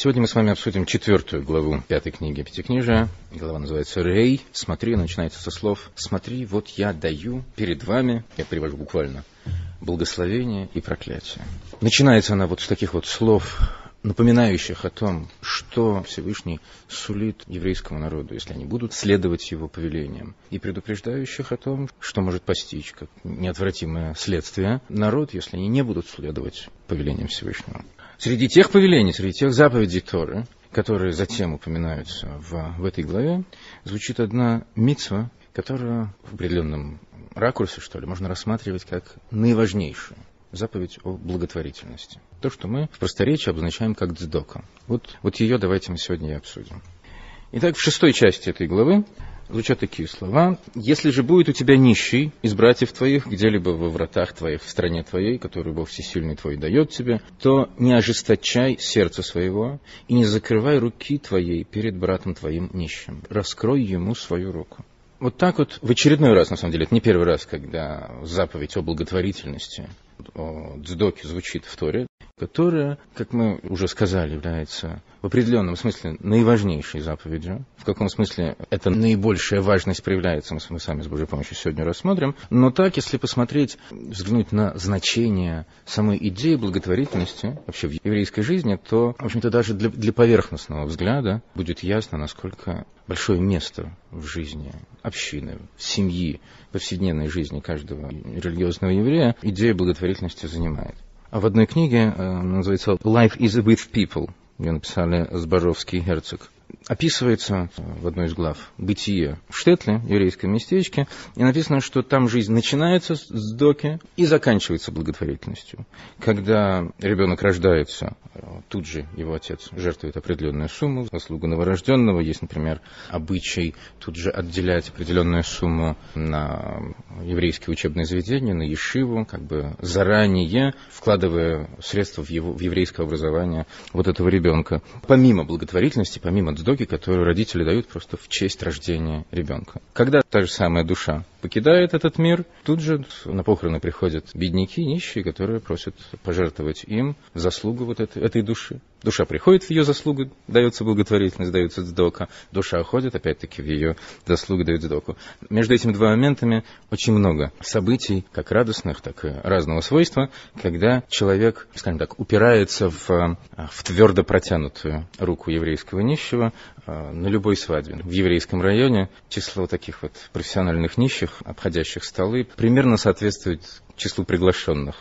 Сегодня мы с вами обсудим четвертую главу пятой книги Пятикнижия. Глава называется «Рей». Смотри, начинается со слов «Смотри, вот я даю перед вами», я привожу буквально, благословение и проклятие. Начинается она вот с таких вот слов, напоминающих о том, что Всевышний сулит еврейскому народу, если они будут следовать его повелениям, и предупреждающих о том, что может постичь как неотвратимое следствие народ, если они не будут следовать повелениям Всевышнего. Среди тех повелений, среди тех заповедей Торы, которые затем упоминаются в, в этой главе, звучит одна митцва, которую в определенном ракурсе, что ли, можно рассматривать как наиважнейшую заповедь о благотворительности. То, что мы в просторечии обозначаем как дздока. Вот, вот ее давайте мы сегодня и обсудим. Итак, в шестой части этой главы звучат такие слова. «Если же будет у тебя нищий из братьев твоих, где-либо во вратах твоих, в стране твоей, которую Бог Всесильный твой дает тебе, то не ожесточай сердце своего и не закрывай руки твоей перед братом твоим нищим. Раскрой ему свою руку». Вот так вот в очередной раз, на самом деле, это не первый раз, когда заповедь о благотворительности, о дздоке звучит в Торе, которая, как мы уже сказали, является в определенном смысле наиважнейшей заповедью. В каком смысле эта наибольшая важность проявляется, мы, сами с Божьей помощью сегодня рассмотрим. Но так, если посмотреть, взглянуть на значение самой идеи благотворительности вообще в еврейской жизни, то, в общем-то, даже для, для поверхностного взгляда будет ясно, насколько большое место в жизни общины, семьи, повседнебной жизни каждого религиозного еврея идея благотворительности занимает. А в одной книге, э, называется «Life is with people», ее написали Зборовский герцог, описывается в одной из глав бытие в Штетле, еврейском местечке, и написано, что там жизнь начинается с доки и заканчивается благотворительностью. Когда ребенок рождается, тут же его отец жертвует определенную сумму, заслугу новорожденного. Есть, например, обычай тут же отделять определенную сумму на еврейские учебные заведения, на ешиву, как бы заранее вкладывая средства в, его, в еврейское образование вот этого ребенка. Помимо благотворительности, помимо дздоки, которую родители дают просто в честь рождения ребенка. Когда та же самая душа покидает этот мир, тут же на похороны приходят бедняки, нищие, которые просят пожертвовать им заслугу вот этой, этой души. Душа приходит в ее заслугу, дается благотворительность, дается сдока. Душа уходит, опять-таки, в ее заслугу дает сдоку. Между этими двумя моментами очень много событий, как радостных, так и разного свойства, когда человек, скажем так, упирается в, в твердо протянутую руку еврейского нищего э, на любой свадьбе. В еврейском районе число таких вот профессиональных нищих, обходящих столы, примерно соответствует числу приглашенных.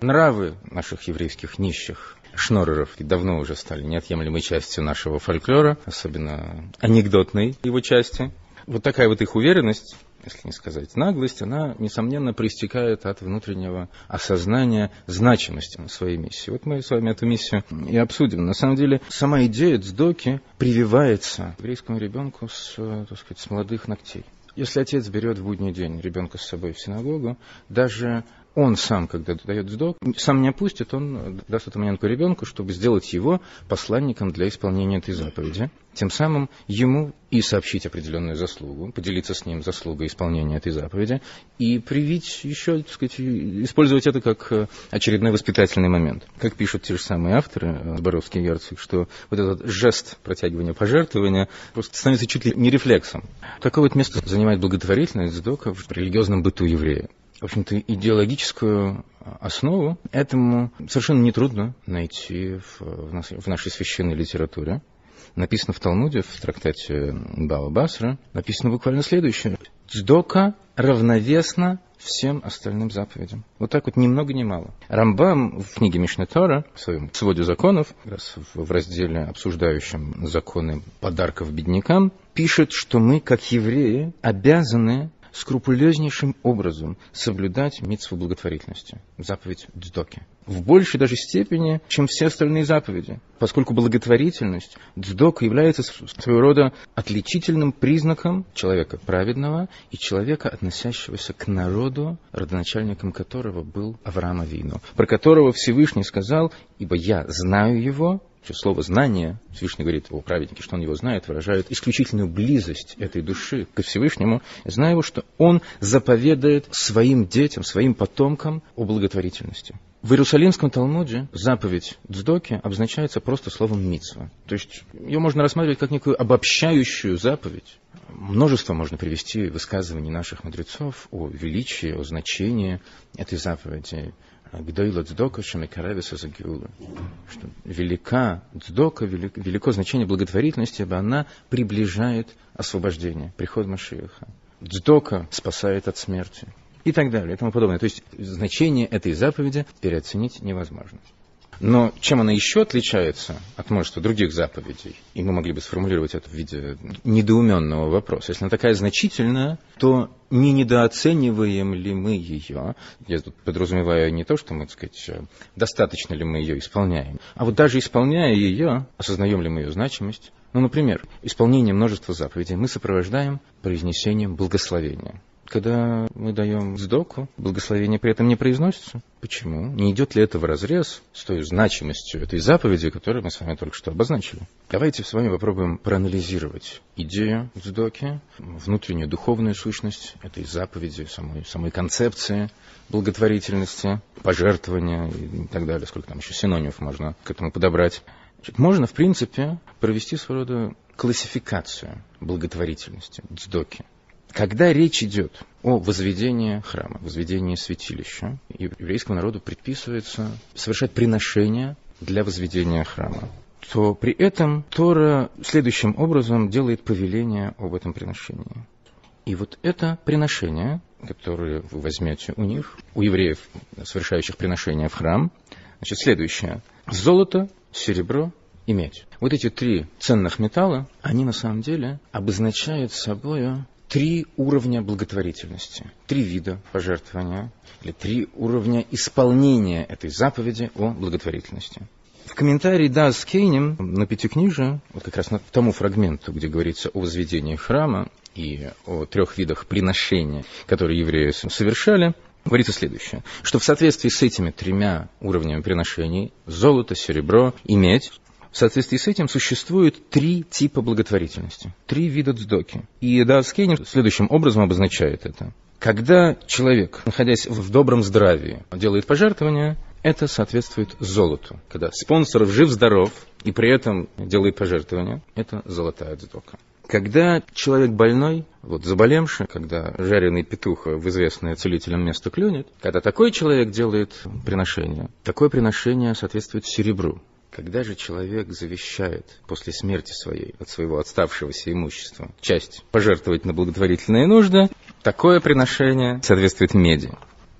Нравы наших еврейских нищих шнореров давно уже стали неотъемлемой частью нашего фольклора, особенно анекдотной его части. Вот такая вот их уверенность, если не сказать наглость, она, несомненно, проистекает от внутреннего осознания значимости своей миссии. Вот мы с вами эту миссию и обсудим. На самом деле, сама идея Цдоки прививается еврейскому ребенку с, так сказать, с молодых ногтей. Если отец берет в будний день ребенка с собой в синагогу, даже он сам, когда дает сдок, сам не опустит, он даст эту монетку ребенку, чтобы сделать его посланником для исполнения этой заповеди. Тем самым ему и сообщить определенную заслугу, поделиться с ним заслугой исполнения этой заповеди, и привить еще, так сказать, использовать это как э, очередной воспитательный момент. Как пишут те же самые авторы, э, Боровский и Ярцик, что вот этот жест протягивания пожертвования просто становится чуть ли не рефлексом. Такое вот место занимает благотворительность сдока в религиозном быту еврея в общем-то, идеологическую основу этому совершенно нетрудно найти в, в нашей священной литературе. Написано в Талмуде, в трактате Баба Басра, написано буквально следующее. Цдока равновесна всем остальным заповедям. Вот так вот ни много ни мало. Рамбам в книге Мишнетора, в своем своде законов, как раз в разделе, обсуждающем законы подарков беднякам, пишет, что мы, как евреи, обязаны скрупулезнейшим образом соблюдать митцву благотворительности, заповедь Дздоки. В большей даже степени, чем все остальные заповеди, поскольку благотворительность, Дздок является своего рода отличительным признаком человека праведного и человека, относящегося к народу, родоначальником которого был Авраам Авину, про которого Всевышний сказал, ибо я знаю его, слово «знание», Всевышний говорит о праведнике, что он его знает, выражает исключительную близость этой души к Всевышнему, зная его, что он заповедает своим детям, своим потомкам о благотворительности. В Иерусалимском Талмуде заповедь Дздоки обозначается просто словом мицва. То есть ее можно рассматривать как некую обобщающую заповедь. Множество можно привести высказываний наших мудрецов о величии, о значении этой заповеди. Гдойла Дздока Шамикаревиса Загиула. Что велика Дздока, велик, велико значение благотворительности, ибо она приближает освобождение, приход Машиаха. Дздока спасает от смерти и так далее и тому подобное. То есть значение этой заповеди переоценить невозможно. Но чем она еще отличается от множества других заповедей, и мы могли бы сформулировать это в виде недоуменного вопроса, если она такая значительная, то не недооцениваем ли мы ее, я тут подразумеваю не то, что мы, так сказать, достаточно ли мы ее исполняем, а вот даже исполняя ее, осознаем ли мы ее значимость, ну, например, исполнение множества заповедей мы сопровождаем произнесением благословения. Когда мы даем сдоку, благословение при этом не произносится. Почему? Не идет ли это в разрез с той значимостью этой заповеди, которую мы с вами только что обозначили? Давайте с вами попробуем проанализировать идею сдоки, внутреннюю духовную сущность этой заповеди, самой, самой концепции благотворительности, пожертвования и так далее. Сколько там еще синонимов можно к этому подобрать. Значит, можно, в принципе, провести своего рода классификацию благотворительности, дздоки. Когда речь идет о возведении храма, возведении святилища, еврейскому народу предписывается совершать приношения для возведения храма, то при этом Тора следующим образом делает повеление об этом приношении. И вот это приношение, которое вы возьмете у них, у евреев, совершающих приношения в храм, значит, следующее. Золото, серебро и медь. Вот эти три ценных металла, они на самом деле обозначают собой три уровня благотворительности, три вида пожертвования или три уровня исполнения этой заповеди о благотворительности. В комментарии Дас Кейнем на Пятикнижие, вот как раз на тому фрагменту, где говорится о возведении храма и о трех видах приношения, которые евреи совершали, говорится следующее, что в соответствии с этими тремя уровнями приношений, золото, серебро и медь, в соответствии с этим существует три типа благотворительности, три вида дздоки. И Даас Кейнер следующим образом обозначает это. Когда человек, находясь в добром здравии, делает пожертвования, это соответствует золоту. Когда спонсор жив-здоров и при этом делает пожертвования, это золотая дздока. Когда человек больной, вот заболевший, когда жареный петух в известное целителям место клюнет, когда такой человек делает приношение, такое приношение соответствует серебру. Когда же человек завещает после смерти своей от своего отставшегося имущества часть пожертвовать на благотворительные нужды, такое приношение соответствует меди.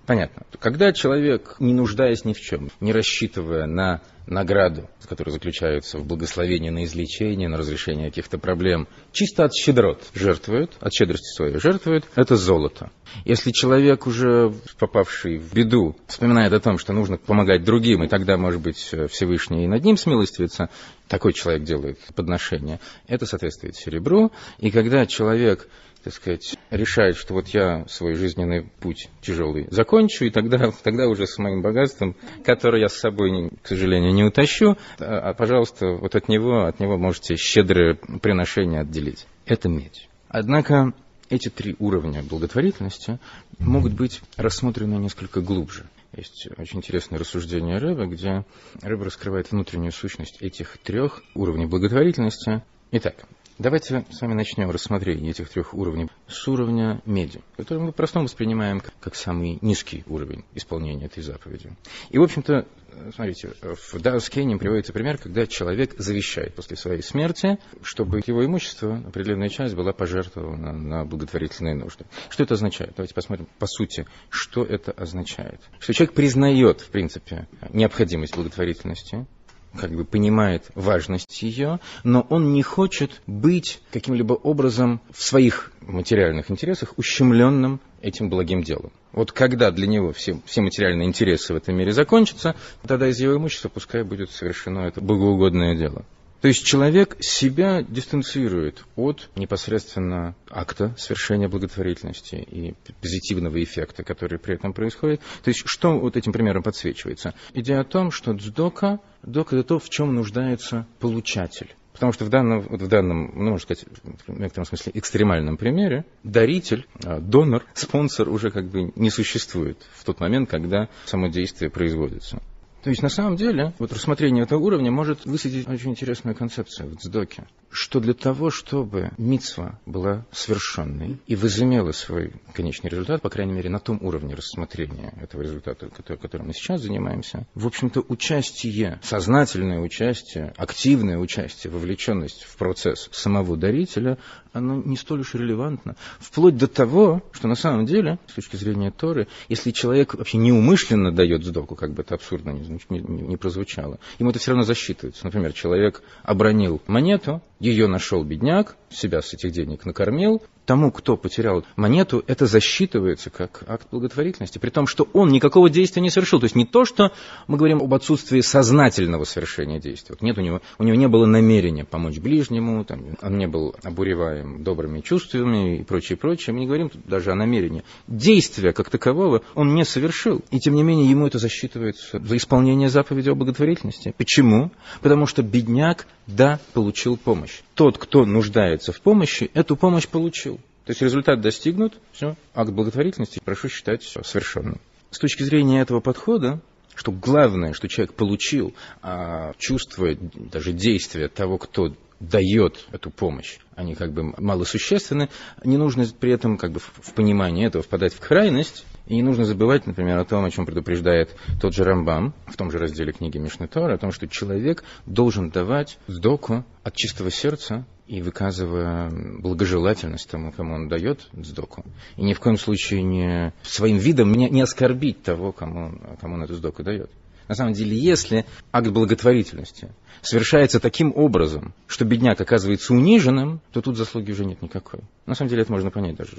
Понятно. Когда человек, не нуждаясь ни в чем, не рассчитывая на награду, которая заключается в благословении на излечение, на разрешение каких-то проблем, чисто от щедрот. Жертвует, от щедрости своей жертвует, это золото. Если человек, уже попавший в беду, вспоминает о том, что нужно помогать другим, и тогда, может быть, Всевышний и над ним смилостивится, такой человек делает подношение, это соответствует серебру. И когда человек так сказать, решает, что вот я свой жизненный путь тяжелый закончу, и тогда, тогда уже с моим богатством, которое я с собой, к сожалению, не утащу, а, пожалуйста, вот от него, от него можете щедрое приношение отделить. Это медь. Однако эти три уровня благотворительности могут быть рассмотрены несколько глубже. Есть очень интересное рассуждение Рэба, где Рэб раскрывает внутреннюю сущность этих трех уровней благотворительности. Итак, Давайте с вами начнем рассмотрение этих трех уровней с уровня меди, который мы в воспринимаем как самый низкий уровень исполнения этой заповеди. И, в общем-то, смотрите, в Даус Кейнем приводится пример, когда человек завещает после своей смерти, чтобы его имущество, определенная часть, была пожертвована на благотворительные нужды. Что это означает? Давайте посмотрим по сути, что это означает. Что человек признает, в принципе, необходимость благотворительности, как бы понимает важность ее, но он не хочет быть каким-либо образом в своих материальных интересах ущемленным этим благим делом. Вот когда для него все, все материальные интересы в этом мире закончатся, тогда из его имущества пускай будет совершено это богоугодное дело. То есть человек себя дистанцирует от непосредственно акта совершения благотворительности и позитивного эффекта, который при этом происходит. То есть что вот этим примером подсвечивается? Идея о том, что дздока, дздока это то, в чем нуждается получатель Потому что в данном, вот в данном, ну, можно сказать, в некотором смысле экстремальном примере, даритель, а, донор, спонсор уже как бы не существует в тот момент, когда само действие производится. То есть, на самом деле, вот рассмотрение этого уровня может высветить очень интересную концепцию в Цдоке, что для того, чтобы митсва была совершенной и возымела свой конечный результат, по крайней мере, на том уровне рассмотрения этого результата, которым мы сейчас занимаемся, в общем-то, участие, сознательное участие, активное участие, вовлеченность в процесс самого дарителя, оно не столь уж релевантно. Вплоть до того, что на самом деле, с точки зрения Торы, если человек вообще неумышленно дает сдоку, как бы это абсурдно не, не, не прозвучало. Ему это все равно засчитывается. Например, человек обронил монету, ее нашел бедняк, себя с этих денег накормил, тому, кто потерял монету, это засчитывается как акт благотворительности, при том, что он никакого действия не совершил. То есть не то, что мы говорим об отсутствии сознательного совершения действия. Вот нет у него, у него не было намерения помочь ближнему, там, он не был обуреваем добрыми чувствами и прочее, прочее. Мы не говорим даже о намерении. Действия как такового он не совершил. И тем не менее ему это засчитывается за исполнение заповеди о благотворительности. Почему? Потому что бедняк, да, получил помощь. Тот, кто нуждается в помощи, эту помощь получил. То есть результат достигнут, все, акт благотворительности прошу считать совершенным. С точки зрения этого подхода, что главное, что человек получил, а чувство, даже действия того, кто дает эту помощь, они как бы малосущественны, не нужно при этом как бы в понимании этого впадать в крайность, и не нужно забывать, например, о том, о чем предупреждает тот же Рамбам в том же разделе книги Мишнетора, о том, что человек должен давать сдоку от чистого сердца и выказывая благожелательность тому, кому он дает сдоку. И ни в коем случае не своим видом не, не оскорбить того, кому, кому он эту сдоку дает. На самом деле, если акт благотворительности совершается таким образом, что бедняк оказывается униженным, то тут заслуги уже нет никакой. На самом деле это можно понять даже,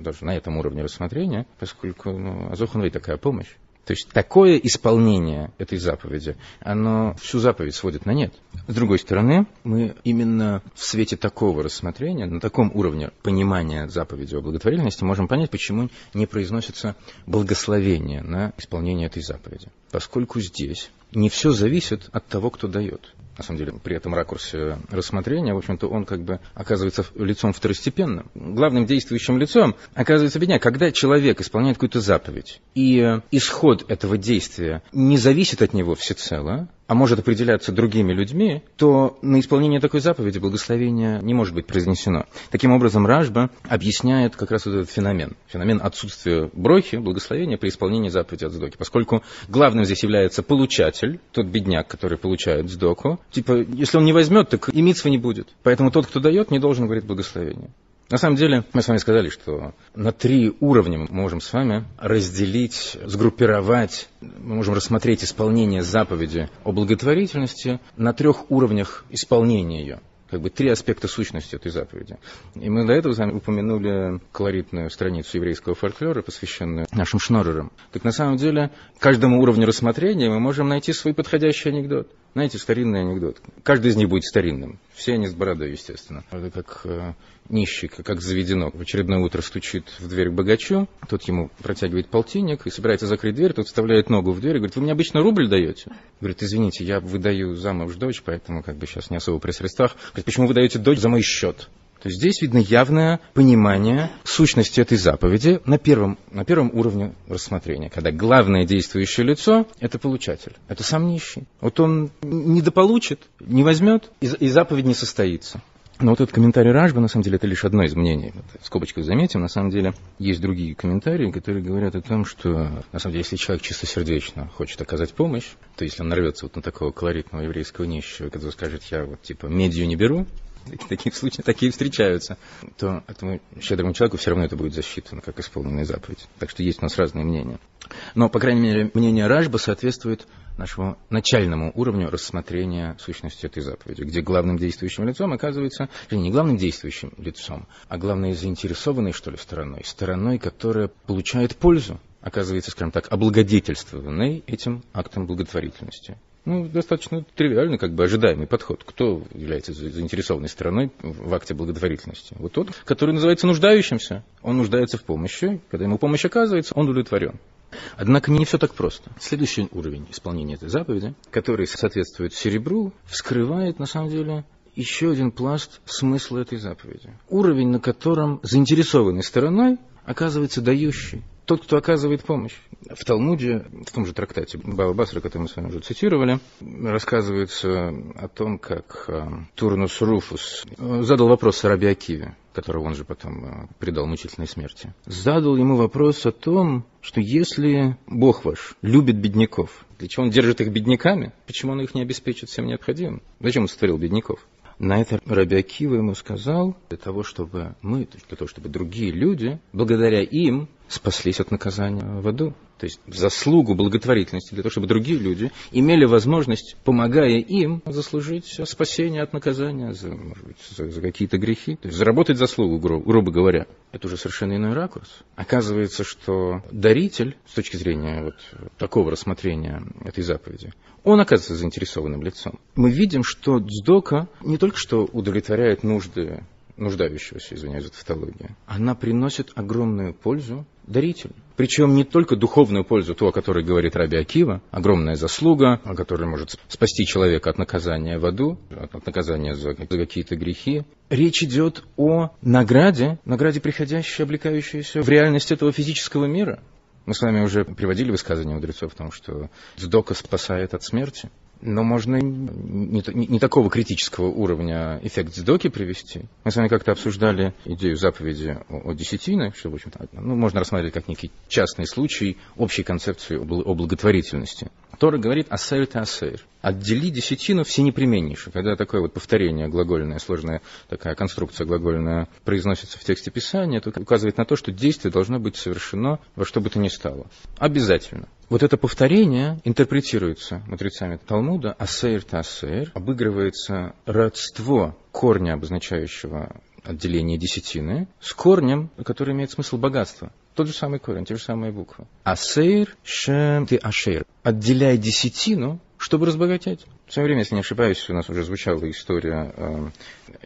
даже на этом уровне рассмотрения, поскольку ну, Азоханвей такая помощь. То есть такое исполнение этой заповеди, оно всю заповедь сводит на нет. С другой стороны, мы именно в свете такого рассмотрения, на таком уровне понимания заповеди о благотворительности, можем понять, почему не произносится благословение на исполнение этой заповеди. Поскольку здесь не все зависит от того, кто дает на самом деле, при этом ракурсе рассмотрения, в общем-то, он как бы оказывается лицом второстепенным. Главным действующим лицом оказывается бедняк. Когда человек исполняет какую-то заповедь, и исход этого действия не зависит от него всецело, а может определяться другими людьми, то на исполнение такой заповеди благословение не может быть произнесено. Таким образом, Ражба объясняет как раз вот этот феномен. Феномен отсутствия брохи, благословения при исполнении заповеди от сдоки. Поскольку главным здесь является получатель, тот бедняк, который получает сдоку. Типа, если он не возьмет, так и митсва не будет. Поэтому тот, кто дает, не должен говорить благословение. На самом деле, мы с вами сказали, что на три уровня мы можем с вами разделить, сгруппировать, мы можем рассмотреть исполнение заповеди о благотворительности на трех уровнях исполнения ее как бы три аспекта сущности этой заповеди. И мы до этого с вами упомянули колоритную страницу еврейского фольклора, посвященную нашим шнорерам. Так на самом деле, каждому уровню рассмотрения мы можем найти свой подходящий анекдот. Знаете, старинный анекдот. Каждый из них будет старинным. Все они с бородой, естественно. Это как э, нищий, как заведено. В очередное утро стучит в дверь к богачу, тот ему протягивает полтинник и собирается закрыть дверь, тот вставляет ногу в дверь и говорит, вы мне обычно рубль даете? Говорит, извините, я выдаю замуж дочь, поэтому как бы сейчас не особо при средствах. Говорит, почему вы даете дочь за мой счет? То есть здесь видно явное понимание сущности этой заповеди на первом, на первом уровне рассмотрения, когда главное действующее лицо – это получатель, это сам нищий. Вот он недополучит, не возьмет, и, и заповедь не состоится. Но вот этот комментарий Ражба, на самом деле, это лишь одно из мнений. Вот, в скобочках заметим, на самом деле, есть другие комментарии, которые говорят о том, что, на самом деле, если человек чистосердечно хочет оказать помощь, то если он нарвется вот на такого колоритного еврейского нищего, который скажет, я вот, типа, медью не беру, такие случаи такие встречаются, то этому щедрому человеку все равно это будет засчитано как исполненная заповедь. Так что есть у нас разные мнения. Но, по крайней мере, мнение Ражба соответствует нашему начальному уровню рассмотрения сущности этой заповеди, где главным действующим лицом оказывается, не главным действующим лицом, а главной заинтересованной, что ли, стороной, стороной, которая получает пользу, оказывается, скажем так, облагодетельствованной этим актом благотворительности. Ну, достаточно тривиальный, как бы ожидаемый подход. Кто является заинтересованной стороной в акте благотворительности? Вот тот, который называется нуждающимся. Он нуждается в помощи. Когда ему помощь оказывается, он удовлетворен. Однако не все так просто. Следующий уровень исполнения этой заповеди, который соответствует серебру, вскрывает на самом деле еще один пласт смысла этой заповеди. Уровень, на котором заинтересованной стороной оказывается дающий тот, кто оказывает помощь. В Талмуде, в том же трактате Баба Басра, который мы с вами уже цитировали, рассказывается о том, как э, Турнус Руфус задал вопрос Раби Акиве, которого он же потом э, предал мучительной смерти. Задал ему вопрос о том, что если Бог ваш любит бедняков, для чего он держит их бедняками? Почему он их не обеспечит всем необходимым? Зачем он сотворил бедняков? На это Раби Акива ему сказал, для того, чтобы мы, для того, чтобы другие люди, благодаря им, спаслись от наказания в аду. То есть заслугу благотворительности, для того, чтобы другие люди имели возможность, помогая им, заслужить спасение от наказания за, может быть, за, за какие-то грехи. То есть заработать заслугу, гру, грубо говоря. Это уже совершенно иной ракурс. Оказывается, что даритель, с точки зрения вот такого рассмотрения этой заповеди, он оказывается заинтересованным лицом. Мы видим, что Дздока не только что удовлетворяет нужды нуждающегося, извиняюсь за тавтологию, она приносит огромную пользу дарителю. Причем не только духовную пользу, ту, о которой говорит Раби Акива, огромная заслуга, о которой может спасти человека от наказания в аду, от наказания за, какие-то грехи. Речь идет о награде, награде, приходящей, облекающейся в реальность этого физического мира. Мы с вами уже приводили высказывания мудрецов о том, что Дздока спасает от смерти. Но можно не, не, не такого критического уровня эффект сдоки привести. Мы с вами как-то обсуждали идею заповеди о, о десятинах, что, в общем-то, ну, можно рассматривать как некий частный случай общей концепции о благотворительности. Тора говорит «асэр ты асэр». Отдели десятину все непременнейшее. Когда такое вот повторение глагольное, сложная такая конструкция глагольная произносится в тексте Писания, то указывает на то, что действие должно быть совершено во что бы то ни стало. Обязательно. Вот это повторение интерпретируется мудрецами Талмуда «асэр ты асэр», обыгрывается родство корня, обозначающего отделение десятины, с корнем, который имеет смысл богатства. Тот же самый корень, те же самые буквы. Асейр, шем, ты ашер. Отделяй десятину, чтобы разбогатеть. В свое время, если не ошибаюсь, у нас уже звучала история э,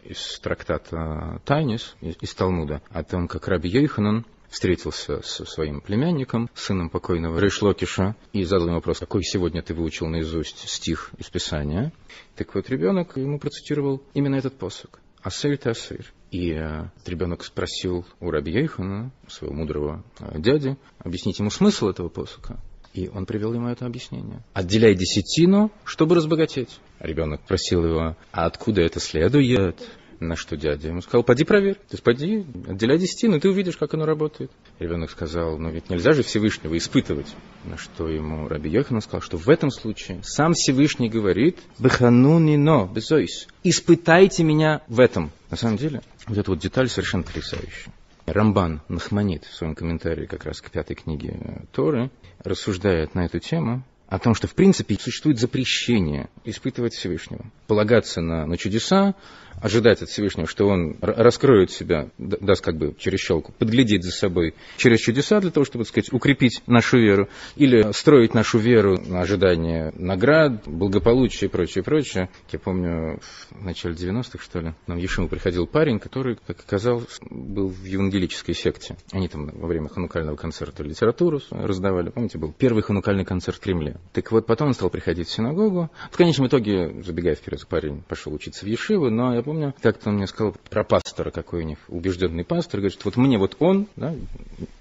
из трактата Тайнис, из, из Талмуда, о том, как Раби Йоханан встретился со своим племянником, сыном покойного Рейшлокиша, и задал ему вопрос, какой сегодня ты выучил наизусть стих из Писания. Так вот, ребенок ему процитировал именно этот посок. Асыр ты асыр. И э, ребенок спросил у Раби Ейхана, своего мудрого э, дяди, объяснить ему смысл этого посока. И он привел ему это объяснение. Отделяй десятину, чтобы разбогатеть. Ребенок просил его, а откуда это следует? На что дядя ему сказал, поди проверь. То есть поди, отделяй десятину, и ты увидишь, как оно работает. Ребенок сказал, ну ведь нельзя же Всевышнего испытывать. На что ему Раби Йохан сказал, что в этом случае сам Всевышний говорит, но безойс, испытайте меня в этом. На самом деле, вот эта вот деталь совершенно потрясающая. Рамбан Нахманит в своем комментарии как раз к пятой книге Торы рассуждает на эту тему о том, что в принципе существует запрещение испытывать Всевышнего, полагаться на, на чудеса, ожидать от Всевышнего, что он раскроет себя, даст как бы через щелку, подглядеть за собой через чудеса для того, чтобы, так сказать, укрепить нашу веру, или строить нашу веру на ожидание наград, благополучия и прочее, прочее. Я помню, в начале 90-х, что ли, нам в Ешиму приходил парень, который, как оказалось, был в евангелической секте. Они там во время ханукального концерта литературу раздавали. Помните, был первый ханукальный концерт в Кремле. Так вот, потом он стал приходить в синагогу. В конечном итоге, забегая вперед, парень пошел учиться в Ешивы, но я помню, как-то он мне сказал про пастора, какой у них убежденный пастор, говорит, вот мне вот он, да,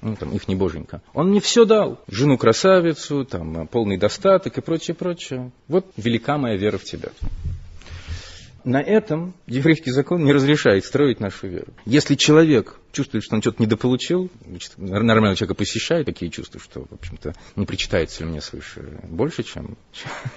ну, там, их не боженька, он мне все дал. Жену красавицу, там, полный достаток и прочее, прочее. Вот велика моя вера в тебя. На этом еврейский закон не разрешает строить нашу веру. Если человек чувствует, что он что-то недополучил, нормального человека посещает такие чувства, что, в общем-то, не причитается ли мне свыше больше, чем,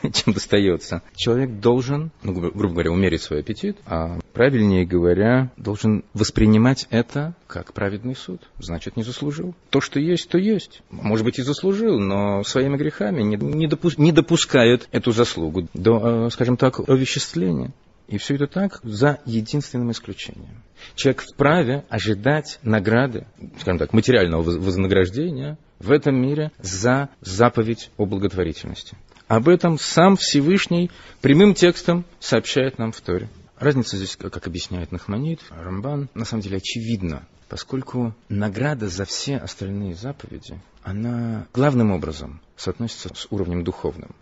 чем достается. Человек должен, ну, грубо говоря, умерить свой аппетит, а правильнее говоря, должен воспринимать это как праведный суд. Значит, не заслужил. То, что есть, то есть. Может быть, и заслужил, но своими грехами не, не, допу- не допускает эту заслугу до, э, скажем так, овеществления. И все это так за единственным исключением. Человек вправе ожидать награды, скажем так, материального вознаграждения в этом мире за заповедь о благотворительности. Об этом сам Всевышний прямым текстом сообщает нам в Торе. Разница здесь, как объясняет Нахманит, Рамбан, на самом деле очевидна, поскольку награда за все остальные заповеди, она главным образом соотносится с уровнем духовным.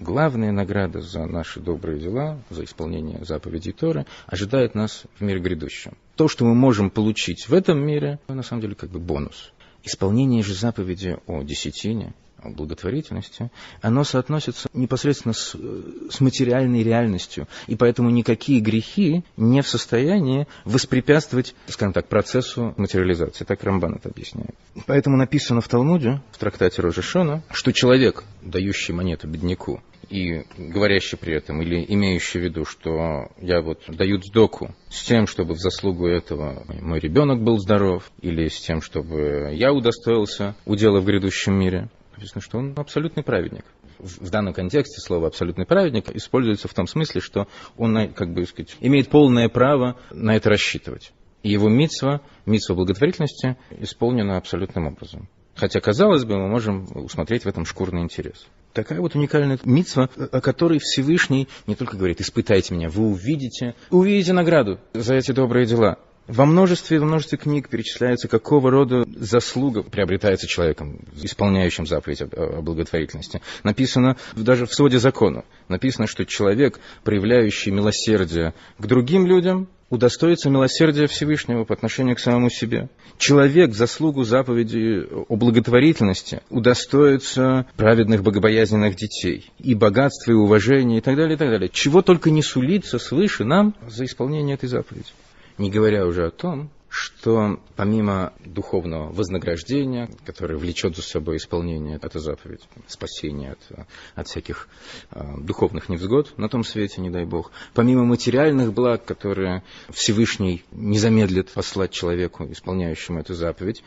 Главная награда за наши добрые дела, за исполнение заповедей Торы, ожидает нас в мире грядущем. То, что мы можем получить в этом мире, на самом деле как бы бонус. Исполнение же заповеди о десятине, благотворительности, оно соотносится непосредственно с, с материальной реальностью, и поэтому никакие грехи не в состоянии воспрепятствовать, скажем так, процессу материализации. Так Рамбан это объясняет. Поэтому написано в Талмуде, в трактате Рожешона, что человек, дающий монету бедняку, и говорящий при этом, или имеющий в виду, что я вот даю сдоку с тем, чтобы в заслугу этого мой ребенок был здоров, или с тем, чтобы я удостоился удела в грядущем мире, написано, что он абсолютный праведник. В данном контексте слово «абсолютный праведник» используется в том смысле, что он, как бы сказать, имеет полное право на это рассчитывать. И его митсва, митсва благотворительности, исполнена абсолютным образом. Хотя, казалось бы, мы можем усмотреть в этом шкурный интерес. Такая вот уникальная митсва, о которой Всевышний не только говорит, испытайте меня, вы увидите, увидите награду за эти добрые дела. Во множестве, во множестве книг перечисляется, какого рода заслуга приобретается человеком, исполняющим заповедь о благотворительности. Написано даже в своде закона, написано, что человек, проявляющий милосердие к другим людям, удостоится милосердия Всевышнего по отношению к самому себе. Человек в заслугу заповеди о благотворительности удостоится праведных богобоязненных детей, и богатства, и уважения, и так далее, и так далее. Чего только не сулится свыше нам за исполнение этой заповеди. Не говоря уже о том, что помимо духовного вознаграждения, которое влечет за собой исполнение этой заповеди, спасение от, от всяких э, духовных невзгод на том свете, не дай Бог, помимо материальных благ, которые Всевышний не замедлит послать человеку, исполняющему эту заповедь,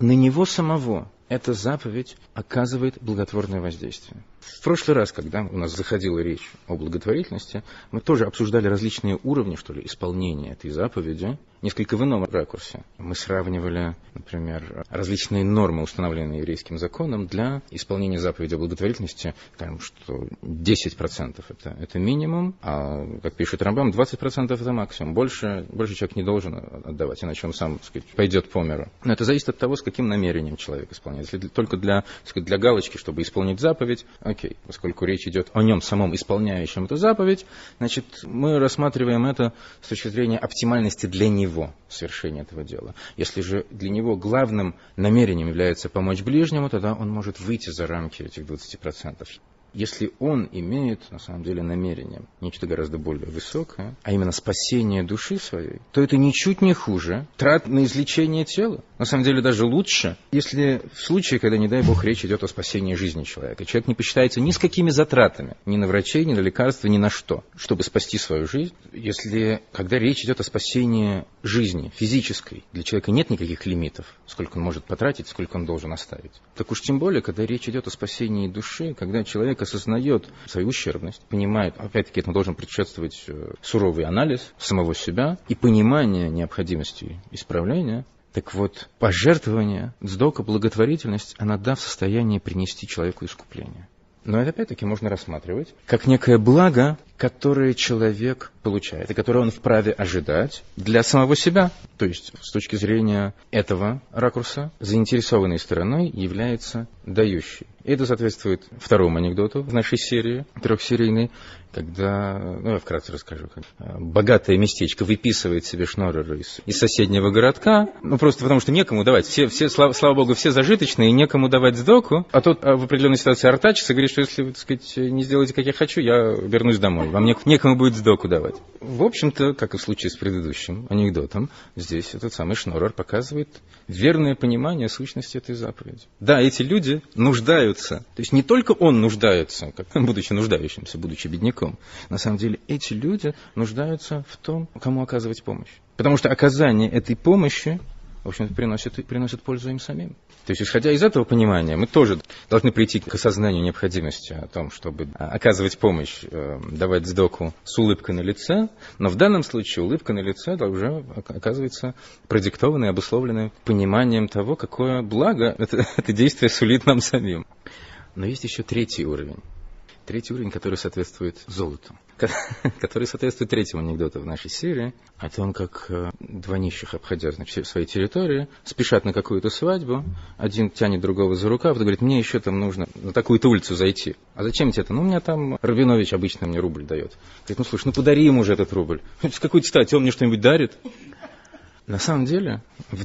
на него самого эта заповедь оказывает благотворное воздействие. В прошлый раз, когда у нас заходила речь о благотворительности, мы тоже обсуждали различные уровни, что ли, исполнения этой заповеди, несколько в ином ракурсе. Мы сравнивали, например, различные нормы, установленные еврейским законом, для исполнения заповеди о благотворительности, скажем, что 10% это, это минимум, а, как пишет Рамбам, 20% это максимум. Больше, больше человек не должен отдавать, иначе он сам, так сказать, пойдет по миру. Но это зависит от того, с каким намерением человек исполняет. Если только для, так сказать, для галочки, чтобы исполнить заповедь, окей, поскольку речь идет о нем самом, исполняющем эту заповедь, значит, мы рассматриваем это с точки зрения оптимальности для него совершения этого дела. Если же для него главным намерением является помочь ближнему, тогда он может выйти за рамки этих 20% если он имеет, на самом деле, намерение нечто гораздо более высокое, а именно спасение души своей, то это ничуть не хуже трат на излечение тела. На самом деле даже лучше, если в случае, когда, не дай бог, речь идет о спасении жизни человека. Человек не посчитается ни с какими затратами, ни на врачей, ни на лекарства, ни на что, чтобы спасти свою жизнь. Если, когда речь идет о спасении жизни физической, для человека нет никаких лимитов, сколько он может потратить, сколько он должен оставить. Так уж тем более, когда речь идет о спасении души, когда человек осознает свою ущербность, понимает, опять-таки этому должен предшествовать э, суровый анализ самого себя и понимание необходимости исправления, так вот, пожертвование, сдока, благотворительность, она да в состоянии принести человеку искупление. Но это опять-таки можно рассматривать как некое благо, которое человек получает, и которое он вправе ожидать для самого себя. То есть, с точки зрения этого ракурса, заинтересованной стороной является дающий. И это соответствует второму анекдоту в нашей серии, трехсерийной, когда, ну, я вкратце расскажу, как э, богатое местечко выписывает себе шнорера из, из соседнего городка, ну, просто потому что некому давать, все, все слава, слава богу, все зажиточные, и некому давать сдоку, а тот а в определенной ситуации артачится, говорит, что если, так сказать, не сделаете, как я хочу, я вернусь домой, вам не, некому будет сдоку давать. В общем-то, как и в случае с предыдущим анекдотом, здесь этот самый шнорер показывает верное понимание сущности этой заповеди. Да, эти люди нуждаются, то есть не только он нуждается, как, будучи нуждающимся, будучи бедняком. На самом деле эти люди нуждаются в том, кому оказывать помощь. Потому что оказание этой помощи, в общем-то, приносит, приносит пользу им самим. То есть, исходя из этого понимания, мы тоже должны прийти к осознанию необходимости о том, чтобы а, оказывать помощь, э, давать сдоку с улыбкой на лице, но в данном случае улыбка на лице уже оказывается продиктованной, обусловленной пониманием того, какое благо это, это действие сулит нам самим. Но есть еще третий уровень Третий уровень, который соответствует золоту. Который соответствует третьему анекдоту в нашей серии. О том, как э, два нищих, обходя значит, свои территории, спешат на какую-то свадьбу. Один тянет другого за рукав, говорит, мне еще там нужно на такую-то улицу зайти. А зачем тебе это? Ну, у меня там Рабинович обычно мне рубль дает. Говорит, ну, слушай, ну подари ему уже этот рубль. С какой стати? Он мне что-нибудь дарит? На самом деле,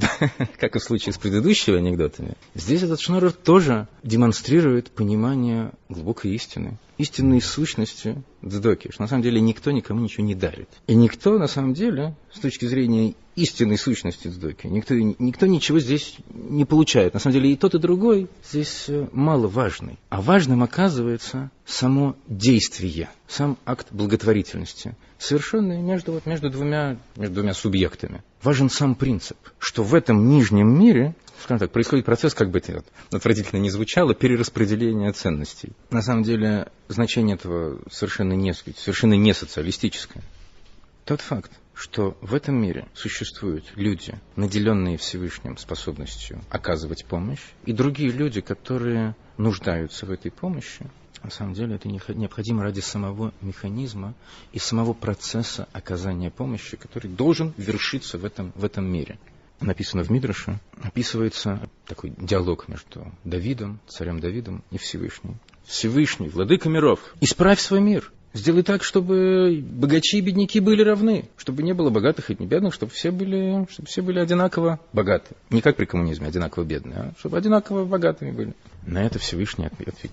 как и в случае с предыдущими анекдотами, здесь этот Шнорер тоже демонстрирует понимание глубокой истины, истинной сущности Дздоки, что на самом деле никто никому ничего не дарит. И никто, на самом деле, с точки зрения истинной сущности Дздоки, никто, никто ничего здесь не получает. На самом деле и тот, и другой здесь э, мало важный. А важным оказывается само действие, сам акт благотворительности, совершенный между, вот, между, двумя, между двумя субъектами. Важен сам принцип, что в этом нижнем мире скажем так, происходит процесс, как бы это отвратительно не звучало, перераспределения ценностей. На самом деле, значение этого совершенно не, совершенно не социалистическое. Тот факт, что в этом мире существуют люди, наделенные Всевышним способностью оказывать помощь, и другие люди, которые нуждаются в этой помощи, на самом деле это необходимо ради самого механизма и самого процесса оказания помощи, который должен вершиться в этом, в этом мире написано в Мидраше, описывается такой диалог между Давидом, царем Давидом и Всевышним. Всевышний, владыка миров, исправь свой мир. Сделай так, чтобы богачи и бедняки были равны, чтобы не было богатых и не бедных, чтобы все были, чтобы все были одинаково богаты. Не как при коммунизме, одинаково бедные, а чтобы одинаково богатыми были. На это Всевышний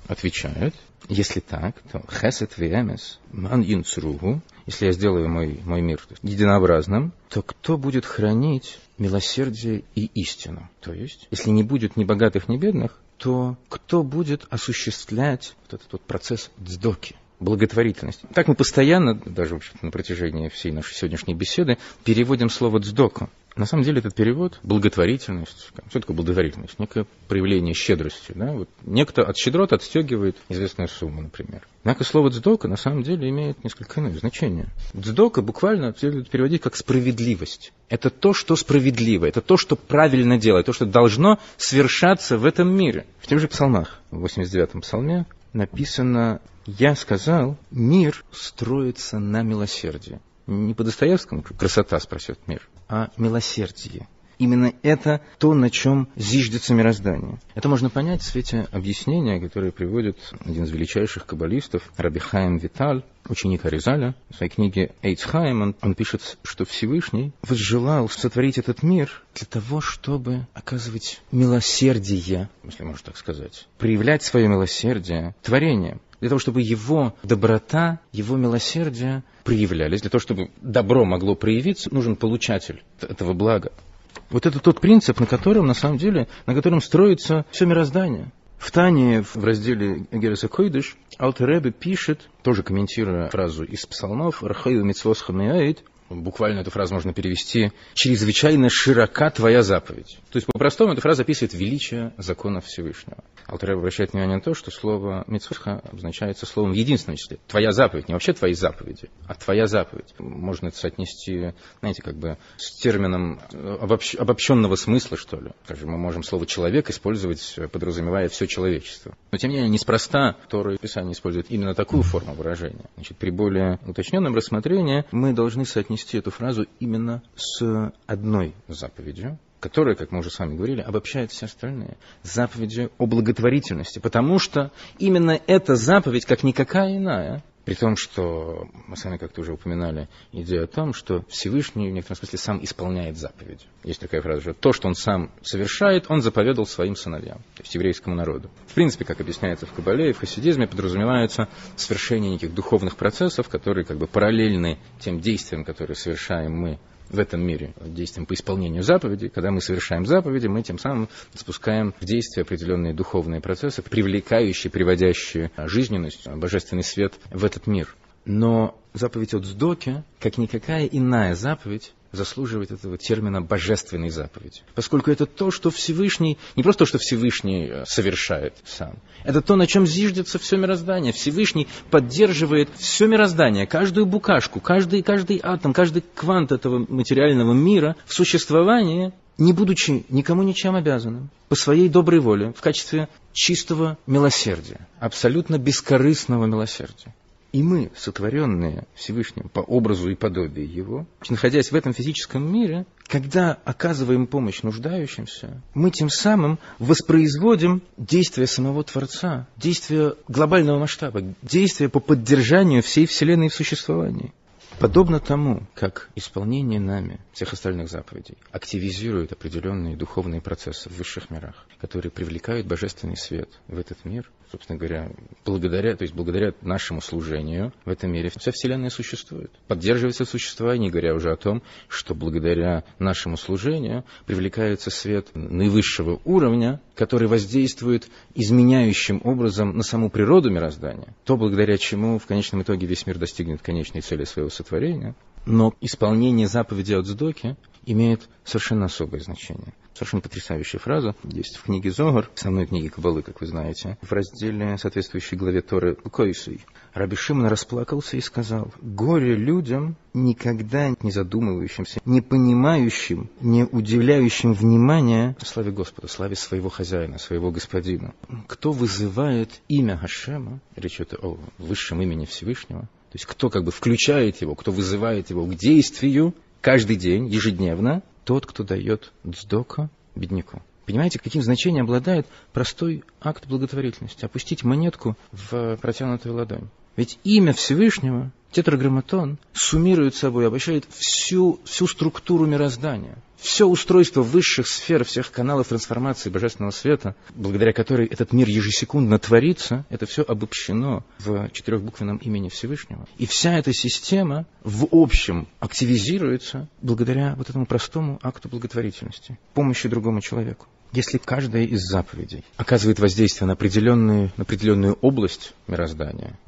отвечает, если так, то хесет вемес ман инцругу, если я сделаю мой, мой мир единообразным, то кто будет хранить милосердие и истину? То есть, если не будет ни богатых, ни бедных, то кто будет осуществлять вот этот вот процесс дздоки? Благотворительность. Так мы постоянно, даже на протяжении всей нашей сегодняшней беседы, переводим слово «дздоку». На самом деле этот перевод – благотворительность. Что такое благотворительность? Некое проявление щедрости. Да? Вот некто от щедрот отстегивает известную сумму, например. Однако слово «дздока» на самом деле имеет несколько иное значение. «Дздока» буквально следует переводить как «справедливость». Это то, что справедливо, это то, что правильно делать, то, что должно свершаться в этом мире. В тех же псалмах, в 89-м псалме, написано «Я сказал, мир строится на милосердии». Не по Достоевскому красота спросит мир, а милосердие. Именно это то, на чем зиждется мироздание. Это можно понять в свете объяснения, которое приводит один из величайших каббалистов, Раби Хаим Виталь, ученик Аризаля. В своей книге Эйцхайм он, он пишет, что Всевышний возжелал сотворить этот мир для того, чтобы оказывать милосердие, если можно так сказать, проявлять свое милосердие творением для того, чтобы его доброта, его милосердие проявлялись, для того, чтобы добро могло проявиться, нужен получатель этого блага. Вот это тот принцип, на котором, на самом деле, на котором строится все мироздание. В Тане, в разделе Гереса Койдыш, Алтеребе пишет, тоже комментируя фразу из псалмов, «Рахаю хамеаид», Буквально эту фразу можно перевести «чрезвычайно широка твоя заповедь». То есть, по-простому, эта фраза описывает величие закона Всевышнего. Алтарев обращает внимание на то, что слово «митцвоха» обозначается словом в единственном числе. Твоя заповедь, не вообще твои заповеди, а твоя заповедь. Можно это соотнести, знаете, как бы с термином обобщ... обобщенного смысла, что ли. Скажем, мы можем слово «человек» использовать, подразумевая все человечество. Но, тем не менее, неспроста Торы Писание использует именно такую форму выражения. Значит, при более уточненном рассмотрении мы должны соотнести отнести эту фразу именно с одной заповедью, которая, как мы уже с вами говорили, обобщает все остальные. Заповеди о благотворительности. Потому что именно эта заповедь, как никакая иная, при том, что мы с вами как-то уже упоминали идею о том, что Всевышний в некотором смысле сам исполняет заповедь. Есть такая фраза, что то, что он сам совершает, он заповедал своим сыновьям, то есть еврейскому народу. В принципе, как объясняется в Кабале и в хасидизме, подразумевается совершение неких духовных процессов, которые как бы параллельны тем действиям, которые совершаем мы в этом мире действием по исполнению заповедей. Когда мы совершаем заповеди, мы тем самым спускаем в действие определенные духовные процессы, привлекающие, приводящие жизненность, божественный свет в этот мир. Но заповедь от Сдоки, как никакая иная заповедь, заслуживает этого термина «божественной заповедь». Поскольку это то, что Всевышний, не просто то, что Всевышний э, совершает сам, это то, на чем зиждется все мироздание. Всевышний поддерживает все мироздание, каждую букашку, каждый, каждый атом, каждый квант этого материального мира в существовании не будучи никому ничем обязанным, по своей доброй воле, в качестве чистого милосердия, абсолютно бескорыстного милосердия. И мы, сотворенные Всевышним по образу и подобию Его, находясь в этом физическом мире, когда оказываем помощь нуждающимся, мы тем самым воспроизводим действия самого Творца, действия глобального масштаба, действия по поддержанию всей Вселенной в существовании. Подобно тому, как исполнение нами всех остальных заповедей активизирует определенные духовные процессы в высших мирах, которые привлекают божественный свет в этот мир, собственно говоря, благодаря, то есть благодаря нашему служению в этом мире вся Вселенная существует. Поддерживается существование, говоря уже о том, что благодаря нашему служению привлекается свет наивысшего уровня, который воздействует изменяющим образом на саму природу мироздания, то благодаря чему в конечном итоге весь мир достигнет конечной цели своего сотворения. Но исполнение заповеди от Сдоки имеет совершенно особое значение. Совершенно потрясающая фраза есть в книге Зогар, в самой книге Кабалы, как вы знаете, в разделе соответствующей главе Торы Койсуй. Раби Шимон расплакался и сказал, «Горе людям, никогда не задумывающимся, не понимающим, не уделяющим внимания славе Господа, славе своего хозяина, своего господина. Кто вызывает имя Хашема, речь идет о высшем имени Всевышнего, то есть кто как бы включает его, кто вызывает его к действию, каждый день, ежедневно, тот, кто дает дздока бедняку. Понимаете, каким значением обладает простой акт благотворительности? Опустить монетку в протянутую ладонь. Ведь имя Всевышнего, тетраграмматон, суммирует собой, обещает всю, всю структуру мироздания все устройство высших сфер, всех каналов трансформации божественного света, благодаря которой этот мир ежесекундно творится, это все обобщено в четырехбуквенном имени Всевышнего. И вся эта система в общем активизируется благодаря вот этому простому акту благотворительности, помощи другому человеку. Если каждая из заповедей оказывает воздействие на определенную, на определенную область мироздания,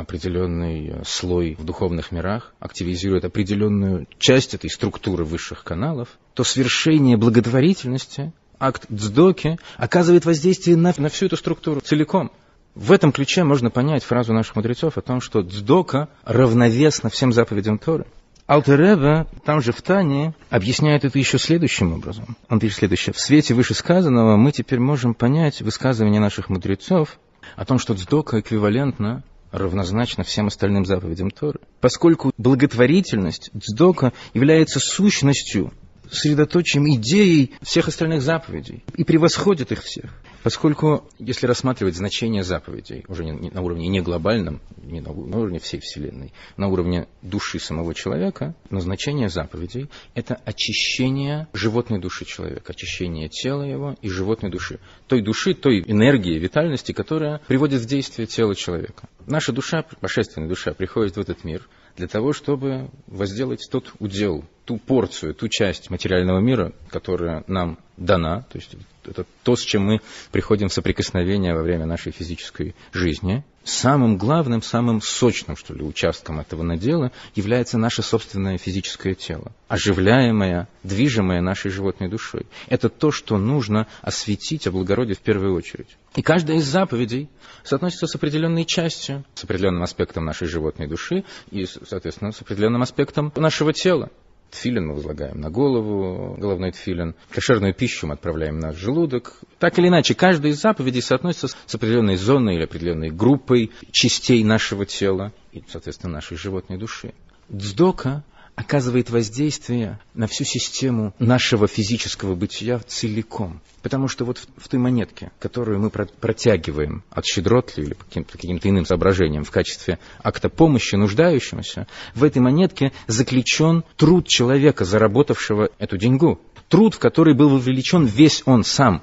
определенный э, слой в духовных мирах, активизирует определенную часть этой структуры высших каналов, то свершение благотворительности, акт дздоки, оказывает воздействие на, на всю эту структуру целиком. В этом ключе можно понять фразу наших мудрецов о том, что дздока равновесна всем заповедям Торы. Алтереба, там же в Тане, объясняет это еще следующим образом. Он пишет следующее. В свете вышесказанного мы теперь можем понять высказывание наших мудрецов о том, что дздока эквивалентна равнозначно всем остальным заповедям Торы. Поскольку благотворительность, дздока, является сущностью, средоточием, идеей всех остальных заповедей и превосходит их всех. Поскольку, если рассматривать значение заповедей, уже не, не, на уровне не глобальном, не на, на уровне всей Вселенной, на уровне души самого человека, но значение заповедей – это очищение животной души человека, очищение тела его и животной души. Той души, той энергии, витальности, которая приводит в действие тело человека. Наша душа, божественная душа, приходит в этот мир для того, чтобы возделать тот удел, ту порцию, ту часть материального мира, которая нам дана, то есть это то, с чем мы приходим в соприкосновение во время нашей физической жизни. Самым главным, самым сочным, что ли, участком этого надела является наше собственное физическое тело, оживляемое, движимое нашей животной душой. Это то, что нужно осветить, облагородить в первую очередь. И каждая из заповедей соотносится с определенной частью, с определенным аспектом нашей животной души и, соответственно, с определенным аспектом нашего тела. Тфилин мы возлагаем на голову, головной тфилин. Кошерную пищу мы отправляем на желудок. Так или иначе, каждая из заповедей соотносится с определенной зоной или определенной группой частей нашего тела и, соответственно, нашей животной души. Дздока оказывает воздействие на всю систему нашего физического бытия целиком. Потому что вот в, в той монетке, которую мы протягиваем от щедротли или каким-то, каким-то иным соображениям в качестве акта помощи нуждающемуся, в этой монетке заключен труд человека, заработавшего эту деньгу. Труд, в который был вовлечен весь он сам,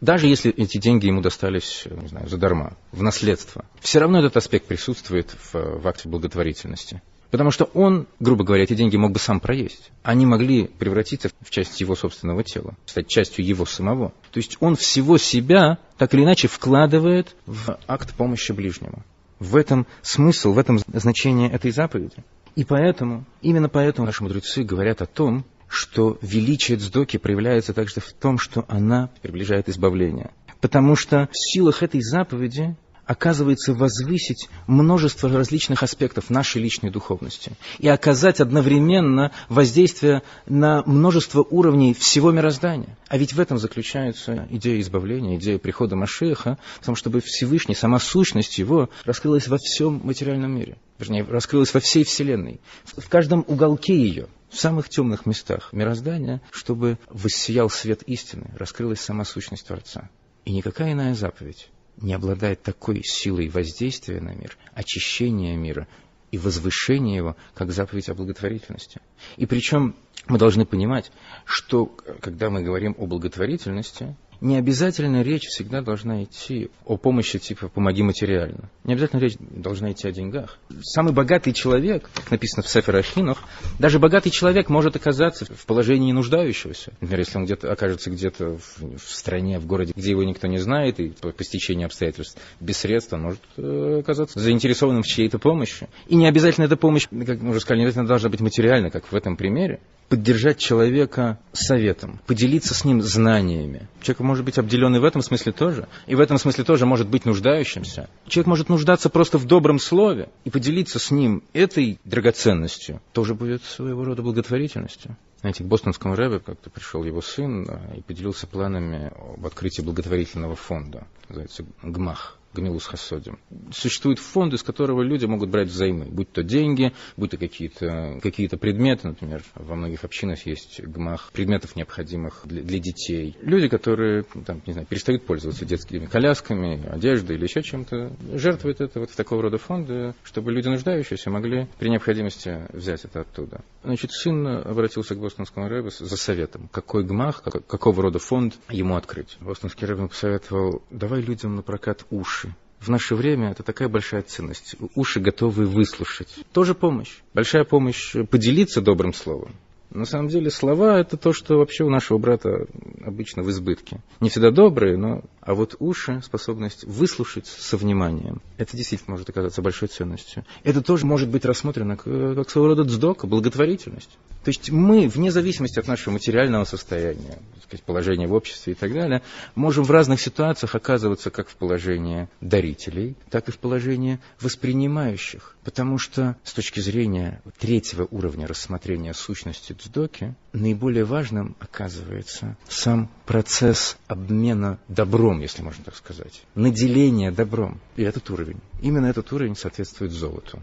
даже если эти деньги ему достались, не знаю, задарма, в наследство, все равно этот аспект присутствует в, в акте благотворительности. Потому что он, грубо говоря, эти деньги мог бы сам проесть. Они могли превратиться в часть его собственного тела, стать частью его самого. То есть он всего себя так или иначе вкладывает в акт помощи ближнему. В этом смысл, в этом значение этой заповеди. И поэтому, именно поэтому наши мудрецы говорят о том, что величие Цдоки проявляется также в том, что она приближает избавление. Потому что в силах этой заповеди оказывается возвысить множество различных аспектов нашей личной духовности и оказать одновременно воздействие на множество уровней всего мироздания. А ведь в этом заключается идея избавления, идея прихода Машеха, в том, чтобы Всевышний, сама сущность его, раскрылась во всем материальном мире. Вернее, раскрылась во всей Вселенной, в каждом уголке ее в самых темных местах мироздания, чтобы воссиял свет истины, раскрылась сама сущность Творца. И никакая иная заповедь не обладает такой силой воздействия на мир, очищения мира и возвышения его, как заповедь о благотворительности. И причем мы должны понимать, что когда мы говорим о благотворительности, не обязательно речь всегда должна идти о помощи типа «помоги материально». Не обязательно речь должна идти о деньгах. Самый богатый человек, написано в Сефер Ахинов, даже богатый человек может оказаться в положении нуждающегося. Например, если он где-то окажется где-то в, в стране, в городе, где его никто не знает, и по, по стечению обстоятельств без средств, он может э, оказаться заинтересованным в чьей-то помощи. И не обязательно эта помощь, как мы уже сказали, не обязательно должна быть материальна, как в этом примере поддержать человека советом, поделиться с ним знаниями. Человек может быть обделенный в этом смысле тоже, и в этом смысле тоже может быть нуждающимся. Человек может нуждаться просто в добром слове и поделиться с ним этой драгоценностью, тоже будет своего рода благотворительностью. Знаете, к бостонскому рэбе как-то пришел его сын а, и поделился планами об открытии благотворительного фонда, называется ГМАХ. Гамилус Хасодим. Существуют фонды, из которого люди могут брать взаймы, будь то деньги, будь то какие-то какие предметы, например, во многих общинах есть гмах предметов, необходимых для, для детей. Люди, которые, там, не знаю, перестают пользоваться детскими колясками, одеждой или еще чем-то, жертвуют это вот в такого рода фонды, чтобы люди нуждающиеся могли при необходимости взять это оттуда. Значит, сын обратился к бостонскому рэбе за советом, какой гмах, как, какого рода фонд ему открыть. Бостонский рэбе посоветовал, давай людям на прокат уши в наше время это такая большая ценность. Уши готовы выслушать. Тоже помощь. Большая помощь поделиться добрым словом. На самом деле слова это то, что вообще у нашего брата обычно в избытке. Не всегда добрые, но... А вот уши, способность выслушать со вниманием, это действительно может оказаться большой ценностью. Это тоже может быть рассмотрено как, своего рода дздока, благотворительность. То есть мы, вне зависимости от нашего материального состояния, сказать, положения в обществе и так далее, можем в разных ситуациях оказываться как в положении дарителей, так и в положении воспринимающих. Потому что с точки зрения третьего уровня рассмотрения сущности Цдоки, наиболее важным оказывается сам процесс обмена добром, если можно так сказать, наделение добром. И этот уровень, именно этот уровень соответствует золоту.